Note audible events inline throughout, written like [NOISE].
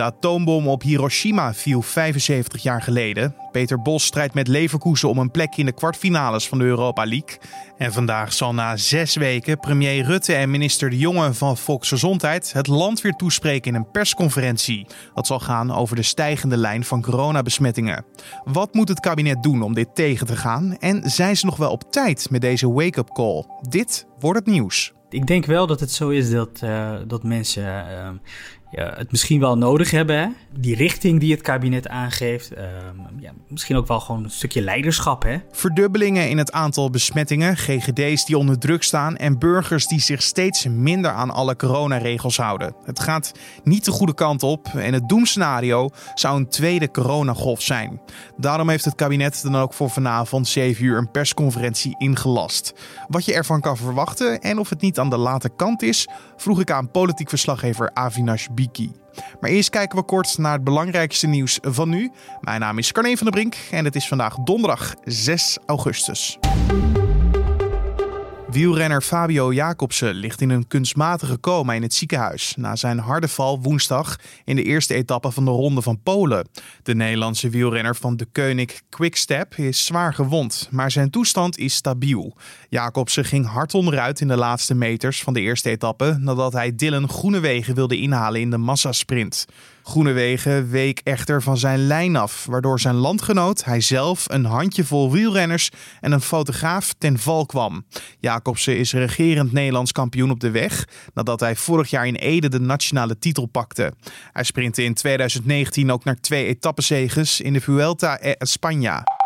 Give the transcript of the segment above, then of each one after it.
De atoombom op Hiroshima viel 75 jaar geleden. Peter Bos strijdt met Leverkusen om een plek in de kwartfinales van de Europa League. En vandaag zal na zes weken premier Rutte en minister De Jonge van Volksgezondheid het land weer toespreken in een persconferentie. Dat zal gaan over de stijgende lijn van coronabesmettingen. Wat moet het kabinet doen om dit tegen te gaan? En zijn ze nog wel op tijd met deze wake-up call? Dit wordt het nieuws. Ik denk wel dat het zo is dat, uh, dat mensen uh, ja, het misschien wel nodig hebben. Hè? Die richting die het kabinet aangeeft. Uh, ja, misschien ook wel gewoon een stukje leiderschap. Hè? Verdubbelingen in het aantal besmettingen, GGD's die onder druk staan en burgers die zich steeds minder aan alle coronaregels houden. Het gaat niet de goede kant op en het doemscenario zou een tweede coronagolf zijn. Daarom heeft het kabinet dan ook voor vanavond 7 uur een persconferentie ingelast. Wat je ervan kan verwachten en of het niet aan de late kant is, vroeg ik aan politiek verslaggever Avinash Maar eerst kijken we kort naar het belangrijkste nieuws van nu. Mijn naam is Carne van der Brink en het is vandaag donderdag 6 augustus. Wielrenner Fabio Jacobsen ligt in een kunstmatige coma in het ziekenhuis na zijn harde val woensdag in de eerste etappe van de Ronde van Polen. De Nederlandse wielrenner van de Koenig Quickstep is zwaar gewond, maar zijn toestand is stabiel. Jacobsen ging hard onderuit in de laatste meters van de eerste etappe nadat hij Dylan Groenewegen wilde inhalen in de massasprint. Groenewegen week echter van zijn lijn af, waardoor zijn landgenoot, hijzelf, een handjevol wielrenners en een fotograaf ten val kwam. Jacobsen is regerend Nederlands kampioen op de weg nadat hij vorig jaar in Ede de nationale titel pakte. Hij sprintte in 2019 ook naar twee etappezeges in de Vuelta a España.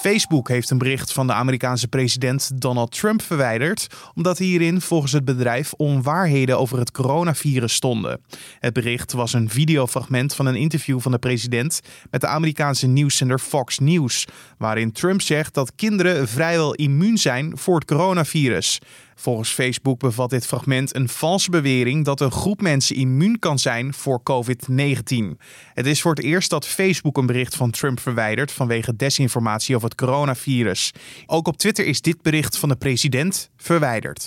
Facebook heeft een bericht van de Amerikaanse president Donald Trump verwijderd, omdat hierin volgens het bedrijf onwaarheden over het coronavirus stonden. Het bericht was een videofragment van een interview van de president met de Amerikaanse nieuwszender Fox News, waarin Trump zegt dat kinderen vrijwel immuun zijn voor het coronavirus. Volgens Facebook bevat dit fragment een valse bewering dat een groep mensen immuun kan zijn voor COVID-19. Het is voor het eerst dat Facebook een bericht van Trump verwijdert vanwege desinformatie over het coronavirus. Ook op Twitter is dit bericht van de president verwijderd.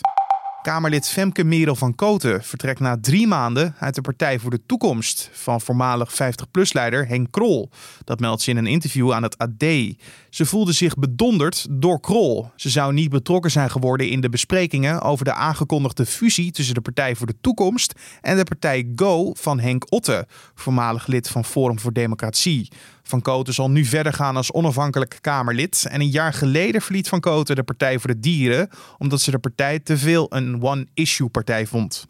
Kamerlid Femke Merel van Koten vertrekt na drie maanden uit de Partij voor de Toekomst van voormalig 50PLUS-leider Henk Krol. Dat meldt ze in een interview aan het AD. Ze voelde zich bedonderd door Krol. Ze zou niet betrokken zijn geworden in de besprekingen over de aangekondigde fusie tussen de Partij voor de Toekomst en de partij Go van Henk Otte, voormalig lid van Forum voor Democratie. Van Koten zal nu verder gaan als onafhankelijk Kamerlid. En een jaar geleden verliet Van Koten de Partij voor de Dieren, omdat ze de partij te veel een one-issue-partij vond.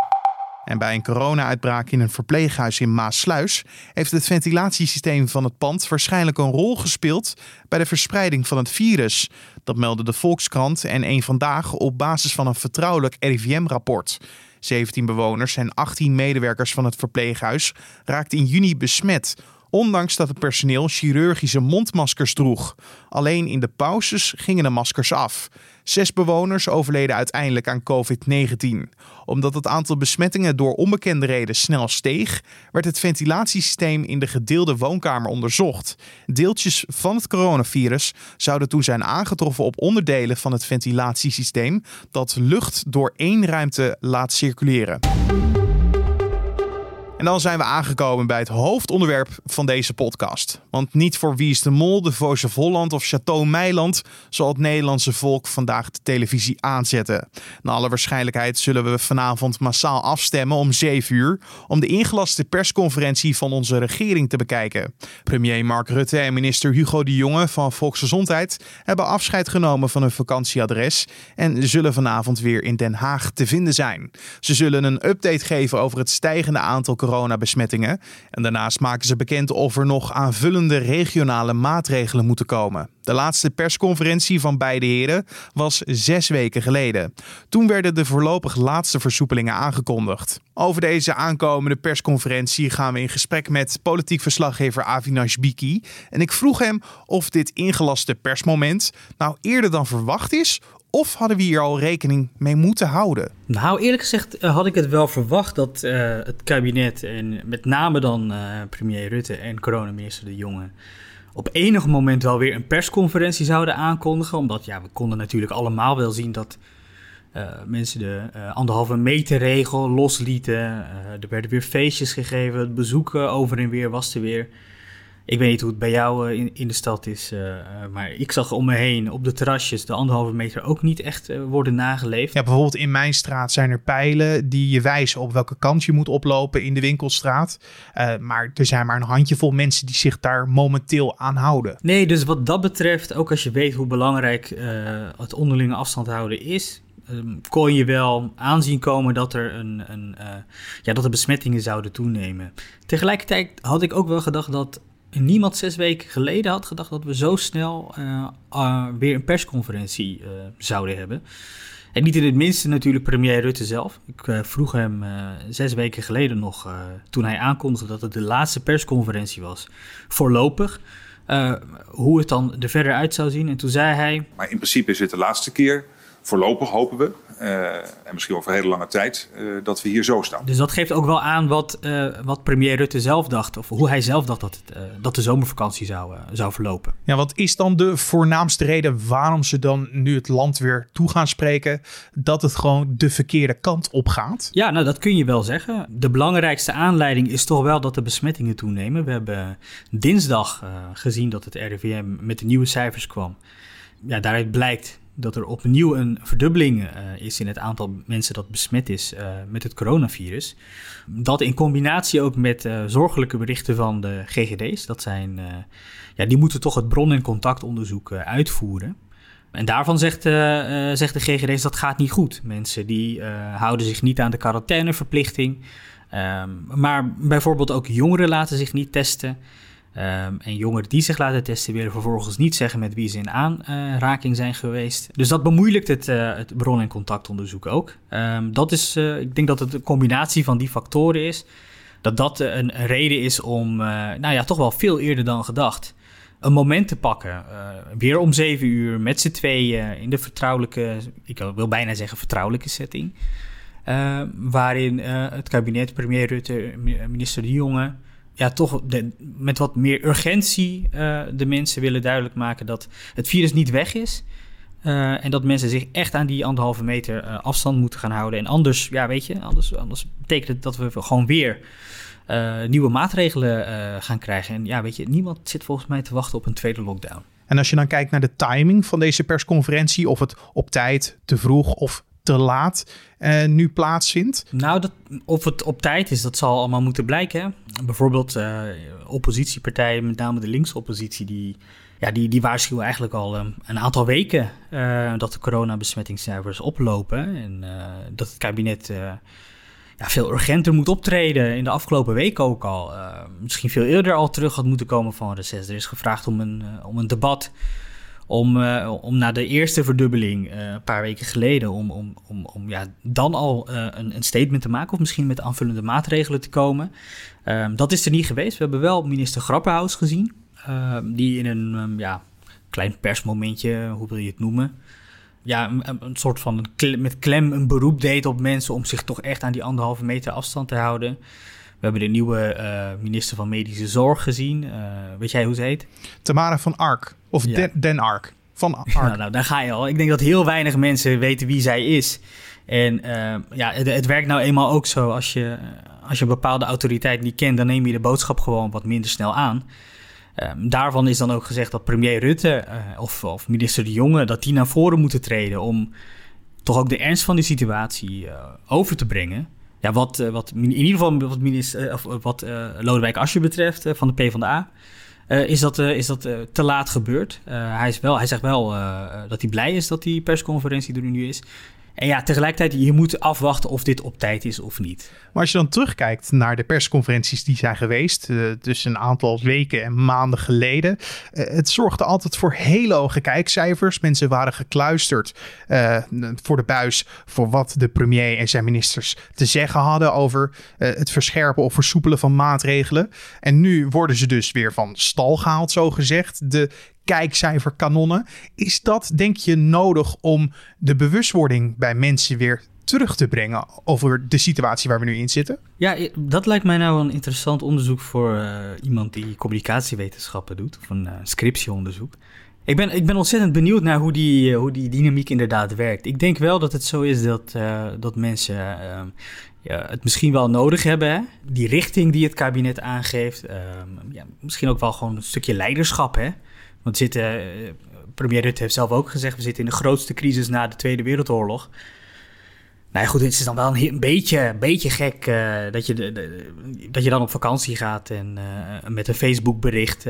En bij een corona-uitbraak in een verpleeghuis in Maasluis heeft het ventilatiesysteem van het pand waarschijnlijk een rol gespeeld bij de verspreiding van het virus. Dat meldde de Volkskrant en een vandaag op basis van een vertrouwelijk RIVM-rapport. 17 bewoners en 18 medewerkers van het verpleeghuis raakten in juni besmet ondanks dat het personeel chirurgische mondmaskers droeg. Alleen in de pauzes gingen de maskers af. Zes bewoners overleden uiteindelijk aan COVID-19. Omdat het aantal besmettingen door onbekende reden snel steeg, werd het ventilatiesysteem in de gedeelde woonkamer onderzocht. Deeltjes van het coronavirus zouden toen zijn aangetroffen op onderdelen van het ventilatiesysteem dat lucht door één ruimte laat circuleren. En dan zijn we aangekomen bij het hoofdonderwerp van deze podcast. Want niet voor Wie is de Mol, de Voice of Holland of Chateau Meiland zal het Nederlandse volk vandaag de televisie aanzetten. Naar alle waarschijnlijkheid zullen we vanavond massaal afstemmen om 7 uur om de ingelaste persconferentie van onze regering te bekijken. Premier Mark Rutte en minister Hugo de Jonge van Volksgezondheid hebben afscheid genomen van hun vakantieadres en zullen vanavond weer in Den Haag te vinden zijn. Ze zullen een update geven over het stijgende aantal coronabesmettingen. En daarnaast maken ze bekend of er nog aanvullende regionale maatregelen moeten komen. De laatste persconferentie van beide heren was zes weken geleden. Toen werden de voorlopig laatste versoepelingen aangekondigd. Over deze aankomende persconferentie gaan we in gesprek met politiek verslaggever Avinash Biki. En ik vroeg hem of dit ingelaste persmoment nou eerder dan verwacht is of hadden we hier al rekening mee moeten houden? Nou, eerlijk gezegd eh, had ik het wel verwacht dat uh, het kabinet en met name dan uh, premier Rutte en coronaminister De Jonge op enig moment wel weer een persconferentie zouden aankondigen. Omdat ja, we konden natuurlijk allemaal wel zien dat mensen de anderhalve meter regel loslieten. er werden weer feestjes gegeven, het bezoeken over en weer was er weer. Ik weet niet hoe het bij jou eh, in, in de stad is, uh, maar ik zag om me heen op de terrasjes de anderhalve meter ook niet echt worden nageleefd. Ja, bijvoorbeeld in mijn straat zijn er pijlen die je wijzen op welke kant je moet oplopen in de winkelstraat. maar er zijn maar een handjevol mensen die zich daar momenteel aan houden. Nee, dus wat dat betreft, ook als je weet hoe belangrijk het onderlinge afstand houden is, ehm, kon je wel aanzien komen dat er, een, een ja, dat de besmettingen zouden toenemen. Tegelijkertijd had ik ook wel gedacht dat niemand zes weken geleden had gedacht dat we zo snel uh, uh, weer een persconferentie uh, zouden hebben. En niet in het minste natuurlijk premier Rutte zelf. Ik vroeg hem zes weken geleden nog, toen hij aankondigde dat het de laatste persconferentie was, voorlopig, hoe het dan er verder uit zou zien. En toen zei hij... Maar in principe is het de laatste keer voorlopig hopen we, uh, en misschien over een hele lange tijd, uh, dat we hier zo staan. Dus dat geeft ook wel aan wat, uh, wat premier Rutte zelf dacht, of hoe hij zelf dacht dat, het, dat de zomervakantie zou, zou verlopen. Ja, wat is dan de voornaamste reden waarom ze dan nu het land weer toe gaan spreken, dat het gewoon de verkeerde kant op gaat? Ja, nou dat kun je wel zeggen. De belangrijkste aanleiding is toch wel dat de besmettingen toenemen. We hebben dinsdag gezien dat het RIVM met de nieuwe cijfers kwam. Ja, daaruit blijkt dat er opnieuw een verdubbeling uh, is in het aantal mensen dat besmet is uh, met het coronavirus. Dat in combinatie ook met uh, zorgelijke berichten van de GGD's, dat zijn, ja, die moeten toch het bron- en contactonderzoek uitvoeren. En daarvan zegt, zegt de GGD's dat gaat niet goed. Mensen die houden zich niet aan de quarantaineverplichting. Um, maar bijvoorbeeld ook jongeren laten zich niet testen. Um, en jongeren die zich laten testen willen vervolgens niet zeggen met wie ze in aanraking zijn geweest. Dus dat bemoeilijkt het, uh, het bron- en contactonderzoek ook. Um, dat is, uh, ik denk dat het een combinatie van die factoren is. Dat dat een, reden is om, nou ja, toch wel veel eerder dan gedacht, een moment te pakken. weer om zeven uur met z'n tweeën in de vertrouwelijke, ik wil bijna zeggen vertrouwelijke setting. waarin het kabinet, premier Rutte, minister De Jonge ja, toch met wat meer urgentie uh, de mensen willen duidelijk maken dat het virus niet weg is. Uh, en dat mensen zich echt aan die anderhalve meter uh, afstand moeten gaan houden. En anders, ja, weet je, anders, anders betekent het dat we gewoon weer nieuwe maatregelen gaan krijgen. En ja, weet je, niemand zit volgens mij te wachten op een tweede lockdown. En als je dan kijkt naar de timing van deze persconferentie, of het op tijd, te vroeg of te laat uh, nu plaatsvindt? Nou, dat, of het op tijd is, dat zal allemaal moeten blijken. Bijvoorbeeld uh, oppositiepartijen, met name de linkse oppositie, die, ja, die, die waarschuwen eigenlijk al um, een aantal weken uh, dat de coronabesmettingscijfers oplopen. En dat het kabinet ja, veel urgenter moet optreden. In de afgelopen weken ook al. misschien veel eerder al terug had moeten komen van reces. Er is gevraagd om een, om een debat om, uh, om na de eerste verdubbeling uh, een paar weken geleden, om, om, om, om ja, dan al uh, een, een, statement te maken of misschien met aanvullende maatregelen te komen. Ehm, dat is er niet geweest. We hebben wel minister Grapperhaus gezien, ehm, die in een um, ja, klein persmomentje, hoe wil je het noemen, ja, een, een soort van met klem een beroep deed op mensen om zich toch echt aan die anderhalve meter afstand te houden. We hebben de nieuwe uh, minister van Medische Zorg gezien. Uh, weet jij hoe ze heet? Tamara van Ark. Of ja. Den, Den Ark. Van [LAUGHS] Ark. Nou, nou, daar ga je al. Ik denk dat heel weinig mensen weten wie zij is. En uh, ja, het, het, werkt nou eenmaal ook zo. Als je, als je een bepaalde autoriteit niet kent, dan neem je de boodschap gewoon wat minder snel aan. Um, daarvan is dan ook gezegd dat premier Rutte of, of minister De Jonge... dat die naar voren moeten treden om toch ook de ernst van die situatie over te brengen ja, wat, eh, wat in ieder geval wat, eh, of wat uh, Lodewijk Asscher betreft van de PvdA... Uh, is dat, is dat te laat gebeurd. hij, is wel, hij zegt wel dat hij blij is dat die persconferentie er nu is. En ja, tegelijkertijd, je moet afwachten of dit op tijd is of niet. Maar als je dan terugkijkt naar de persconferenties die zijn geweest, uh, dus een aantal weken en maanden geleden, uh, het zorgde altijd voor hele hoge kijkcijfers. Mensen waren gekluisterd uh, voor de buis voor wat de premier en zijn ministers te zeggen hadden over het verscherpen of versoepelen van maatregelen. En nu worden ze dus weer van stal gehaald, zo gezegd. De kijkcijferkanonnen. Is dat, denk je, nodig om de bewustwording bij mensen weer terug te brengen over de situatie waar we nu in zitten? Ja, dat lijkt mij nou een interessant onderzoek voor uh, iemand die communicatiewetenschappen doet, of een uh, scriptieonderzoek. Ik ben, ik ben ontzettend benieuwd naar hoe die, hoe die dynamiek inderdaad werkt. Ik denk wel dat het zo is dat, dat mensen ja, het misschien wel nodig hebben. Hè? Die richting die het kabinet aangeeft. ja, misschien ook wel gewoon een stukje leiderschap. Hè? Want zitten, premier Rutte heeft zelf ook gezegd, we zitten in de grootste crisis na de Tweede Wereldoorlog. Nou ja, goed, het is dan wel een, beetje, een beetje gek uh, dat, je de, dat je dan op vakantie gaat en uh, met een Facebook-bericht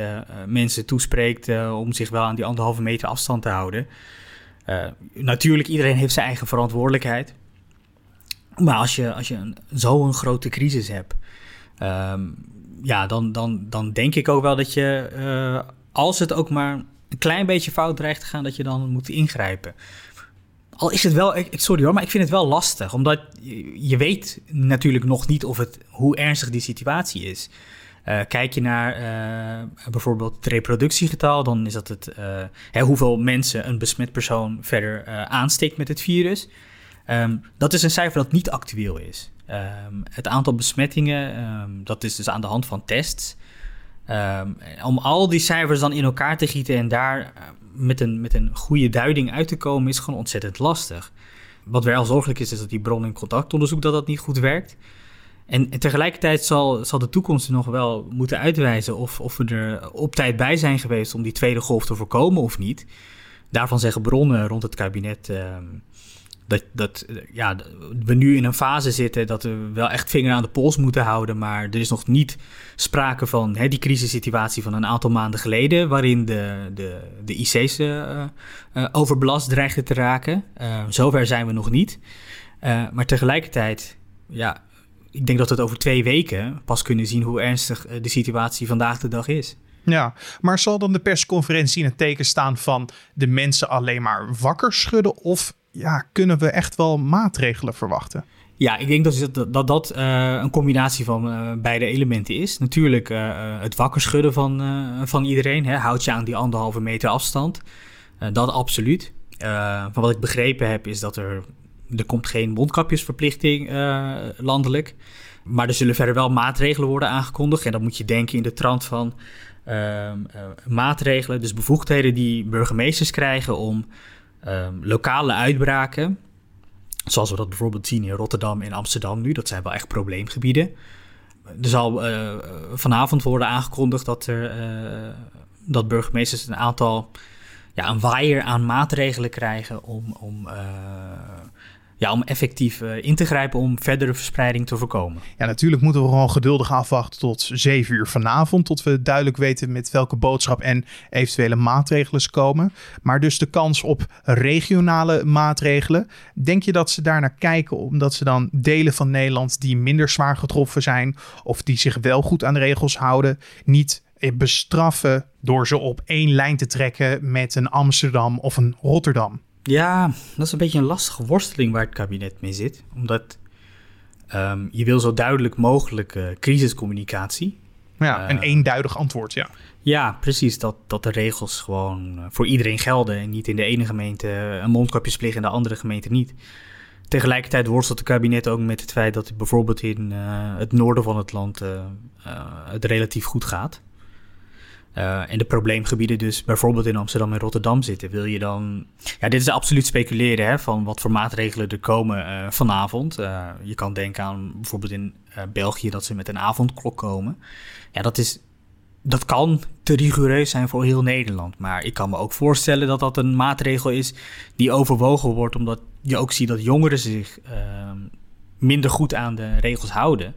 mensen toespreekt om zich wel aan die anderhalve meter afstand te houden. natuurlijk, iedereen heeft zijn eigen verantwoordelijkheid. Maar als je, als je zo'n grote crisis hebt, um, ja, dan, dan, dan denk ik ook wel dat je, als het ook maar een klein beetje fout dreigt te gaan, dat je dan moet ingrijpen. Al is het wel, ik, sorry hoor, maar ik vind het wel lastig. Omdat je, weet natuurlijk nog niet of het, hoe ernstig die situatie is. Uh, kijk je naar uh, bijvoorbeeld het reproductiegetal, dan is dat het uh, hè, hoeveel mensen een besmet persoon verder aansteekt met het virus. Um, dat is een cijfer dat niet actueel is. Um, het aantal besmettingen, um, dat is dus aan de hand van tests. Um, om al die cijfers dan in elkaar te gieten en daar uh, met, een, met een goede duiding uit te komen, is gewoon ontzettend lastig. Wat wel zorgelijk is, is dat die bron- en contactonderzoek dat dat niet goed werkt. En, tegelijkertijd zal, zal de toekomst nog wel moeten uitwijzen of, of we er op tijd bij zijn geweest om die tweede golf te voorkomen of niet. Daarvan zeggen bronnen rond het kabinet. Uh, dat, dat ja, we nu in een fase zitten dat we wel echt vinger aan de pols moeten houden. Maar er is nog niet sprake van hè, die crisissituatie van een aantal maanden geleden, waarin de, de, de IC's uh, uh, overbelast dreigden te raken. Uh, zover zijn we nog niet. maar tegelijkertijd, ja, ik denk dat we het over twee weken pas kunnen zien hoe ernstig de situatie vandaag de dag is. Ja, maar zal dan de persconferentie in het teken staan van de mensen alleen maar wakker schudden? Of ja, kunnen we echt wel maatregelen verwachten? Ja, ik denk dat dat, dat, dat uh, een combinatie van uh, beide elementen is. Natuurlijk uh, het wakker schudden van, van iedereen. Hè. Houd je aan die anderhalve meter afstand. dat absoluut. van wat ik begrepen heb is dat er... Er komt geen mondkapjesverplichting landelijk. Maar er zullen verder wel maatregelen worden aangekondigd. En dan moet je denken in de trant van maatregelen. Dus bevoegdheden die burgemeesters krijgen om um, lokale uitbraken, zoals we dat bijvoorbeeld zien in Rotterdam en Amsterdam nu, dat zijn wel echt probleemgebieden. Er zal uh, vanavond worden aangekondigd dat, er, uh, dat burgemeesters een aantal, ja, een waaier aan maatregelen krijgen om, om ja, om effectief uh, in te grijpen om verdere verspreiding te voorkomen. Ja, natuurlijk moeten we gewoon geduldig afwachten tot 7 uur vanavond, tot we duidelijk weten met welke boodschap en eventuele maatregelen ze komen. Maar dus de kans op regionale maatregelen, denk je dat ze daar naar kijken omdat ze dan delen van Nederland die minder zwaar getroffen zijn of die zich wel goed aan de regels houden, niet bestraffen door ze op één lijn te trekken met een Amsterdam of een Rotterdam? Ja, dat is een beetje een lastige worsteling waar het kabinet mee zit. Omdat um, je wil zo duidelijk mogelijk uh, crisiscommunicatie. Ja, een uh, eenduidig antwoord, ja. Ja, precies. Dat, dat de regels gewoon uh, voor iedereen gelden. En niet in de ene gemeente een mondkapjesplicht en de andere gemeente niet. Tegelijkertijd worstelt het kabinet ook met het feit dat het bijvoorbeeld in het noorden van het land het relatief goed gaat. En de probleemgebieden dus bijvoorbeeld in Amsterdam en Rotterdam zitten, wil je dan... Ja, dit is absoluut speculeren hè, van wat voor maatregelen er komen uh, vanavond. Uh, je kan denken aan bijvoorbeeld in België dat ze met een avondklok komen. Ja, dat, is, dat kan te rigoureus zijn voor heel Nederland. Maar ik kan me ook voorstellen dat dat een maatregel is die overwogen wordt... omdat je ook ziet dat jongeren zich ehm, minder goed aan de regels houden...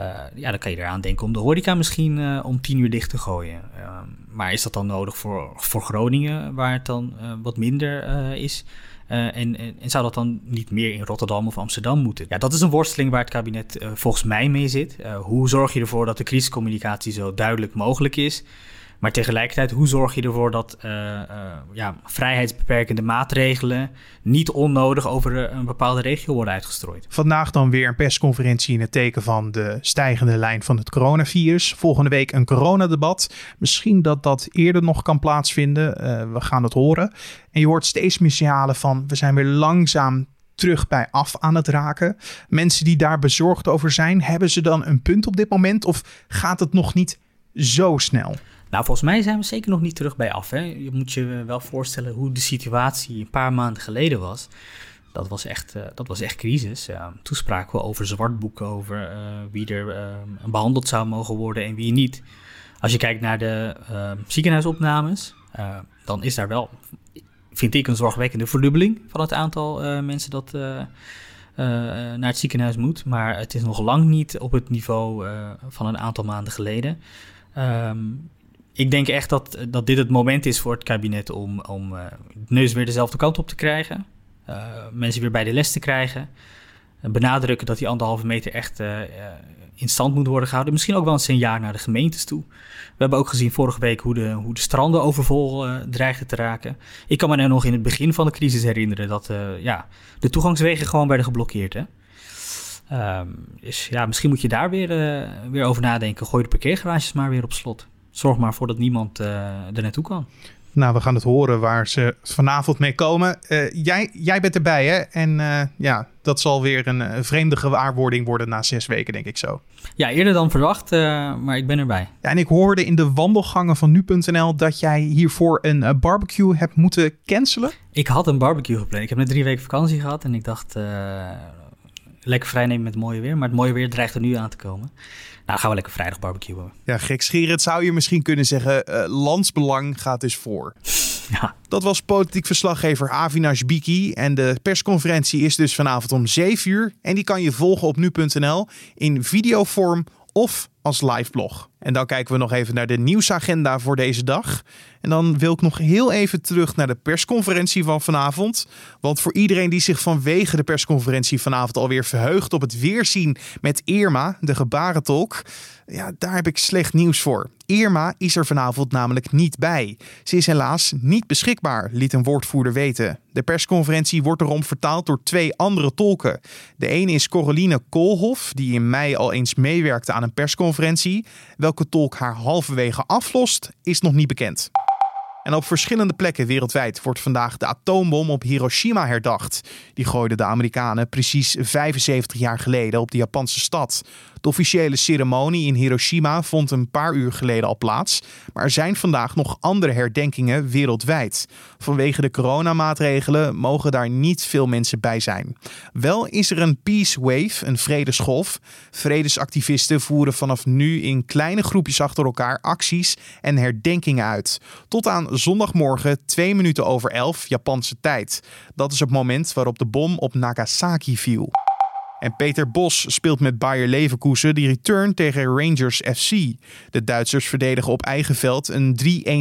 Uh, ja, dan kan je eraan denken om de horeca misschien uh, om tien uur dicht te gooien. Uh, maar is dat dan nodig voor, voor Groningen, waar het dan eh, wat minder is? En, en, en, zou dat dan niet meer in Rotterdam of Amsterdam moeten? Ja, dat is een worsteling waar het kabinet volgens mij mee zit. hoe zorg je ervoor dat de crisiscommunicatie zo duidelijk mogelijk is? Maar tegelijkertijd, hoe zorg je ervoor dat uh, uh, ja, vrijheidsbeperkende maatregelen niet onnodig over een bepaalde regio worden uitgestrooid? Vandaag dan weer een persconferentie in het teken van de stijgende lijn van het coronavirus. Volgende week een coronadebat. Misschien dat dat eerder nog kan plaatsvinden. We gaan het horen. En je hoort steeds meer signalen van we zijn weer langzaam terug bij af aan het raken. Mensen die daar bezorgd over zijn, hebben ze dan een punt op dit moment? Of gaat het nog niet zo snel? Nou, volgens mij zijn we zeker nog niet terug bij af. Hè? Je moet je wel voorstellen hoe de situatie een paar maanden geleden was. Dat was echt, uh, dat was echt crisis. Uh, toen spraken we over zwartboeken, over uh, wie er behandeld zou mogen worden en wie niet. Als je kijkt naar de ziekenhuisopnames, dan is daar wel, vind ik, een zorgwekkende verdubbeling van het aantal mensen dat naar het ziekenhuis moet. Maar het is nog lang niet op het niveau van een aantal maanden geleden. Um, ik denk echt dat, dat dit het moment is voor het kabinet om, om de neus weer dezelfde kant op te krijgen. Uh, mensen weer bij de les te krijgen. Uh, benadrukken dat die anderhalve meter echt in stand moet worden gehouden. Misschien ook wel een jaar naar de gemeentes toe. We hebben ook gezien vorige week hoe de, hoe de stranden overvol dreigden te raken. Ik kan me nou nog in het begin van de crisis herinneren dat ja, de toegangswegen gewoon werden geblokkeerd. Hè? Um, dus ja, misschien moet je daar weer, weer over nadenken. Gooi de parkeergarages maar weer op slot zorg maar voor dat niemand uh, er naartoe kan. Nou, we gaan het horen waar ze vanavond mee komen. Uh, jij, jij bent erbij, hè? En uh, ja, dat zal weer een vreemde gewaarwording worden na zes weken, denk ik zo. Ja, eerder dan verwacht, maar ik ben erbij. Ja, en ik hoorde in de wandelgangen van nu.nl dat jij hiervoor een barbecue hebt moeten cancelen. Ik had een barbecue gepland. Ik heb net drie weken vakantie gehad en ik dacht, lekker vrij nemen met het mooie weer. Maar het mooie weer dreigt er nu aan te komen. Nou, gaan we lekker vrijdag barbecuen. Ja, gekscherend zou je misschien kunnen zeggen, uh, landsbelang gaat dus voor. [LAUGHS] Ja. Dat was politiek verslaggever Avinash Biki. En de persconferentie is dus vanavond om 7 uur. En die kan je volgen op nu.nl in videovorm of als live blog. En dan kijken we nog even naar de nieuwsagenda voor deze dag. En dan wil ik nog heel even terug naar de persconferentie van vanavond. Want voor iedereen die zich vanwege de persconferentie vanavond alweer verheugt op het weerzien met Irma, de gebarentolk. Ja, daar heb ik slecht nieuws voor. Irma is er vanavond namelijk niet bij. Ze is helaas niet beschikbaar, liet een woordvoerder weten. De persconferentie wordt erom vertaald door twee andere tolken. De ene is Coroline Koolhof, die in mei al eens meewerkte aan een persconferentie. Welke tolk haar halverwege aflost, is nog niet bekend. En op verschillende plekken wereldwijd wordt vandaag de atoombom op Hiroshima herdacht. Die gooiden de Amerikanen precies 75 jaar geleden op de Japanse stad. De officiële ceremonie in Hiroshima vond een paar uur geleden al plaats, maar er zijn vandaag nog andere herdenkingen wereldwijd. Vanwege de coronamaatregelen mogen daar niet veel mensen bij zijn. Wel is er een Peace Wave, een vredesgolf. Vredesactivisten voeren vanaf nu in kleine groepjes achter elkaar acties en herdenkingen uit. Tot aan zondagmorgen 2 minuten over 11 Japanse tijd. Dat is het moment waarop de bom op Nagasaki viel. En Peter Bos speelt met Bayer Leverkusen die return tegen Rangers FC. De Duitsers verdedigen op eigen veld een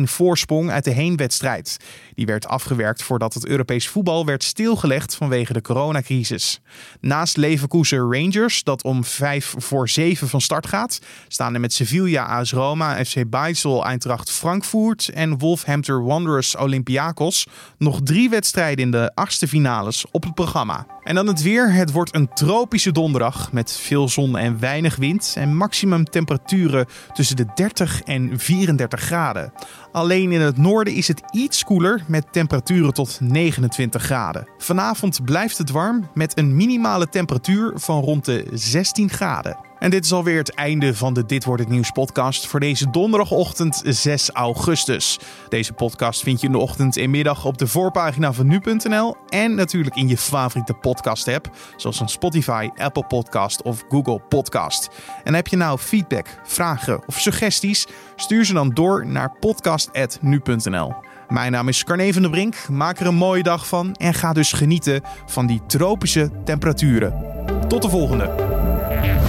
3-1 voorsprong uit de heenwedstrijd. Die werd afgewerkt voordat het Europees voetbal werd stilgelegd vanwege de coronacrisis. Naast Leverkusen Rangers, dat om 5 voor 7 van start gaat, staan er met Sevilla, AS Roma, FC Basel, Eintracht Frankfurt en Wolfhampton Wanderers Olympiakos nog drie wedstrijden in de achtste finales op het programma. En dan het weer. Het wordt een tropische donderdag met veel zon en weinig wind en maximum temperaturen tussen de 30 en 34 graden. Alleen in het noorden is het iets koeler met temperaturen tot 29 graden. Vanavond blijft het warm met een minimale temperatuur van rond de 16 graden. En dit is alweer het einde van de Dit wordt het nieuws podcast voor deze donderdagochtend 6 augustus. Deze podcast vind je in de ochtend en middag op de voorpagina van nu.nl en natuurlijk in je favoriete podcast app, zoals een Spotify, Apple Podcast of Google Podcast. En heb je nou feedback, vragen of suggesties, stuur ze dan door naar podcast@nu.nl. Mijn naam is Carne van der Brink. Maak er een mooie dag van en ga dus genieten van die tropische temperaturen. Tot de volgende.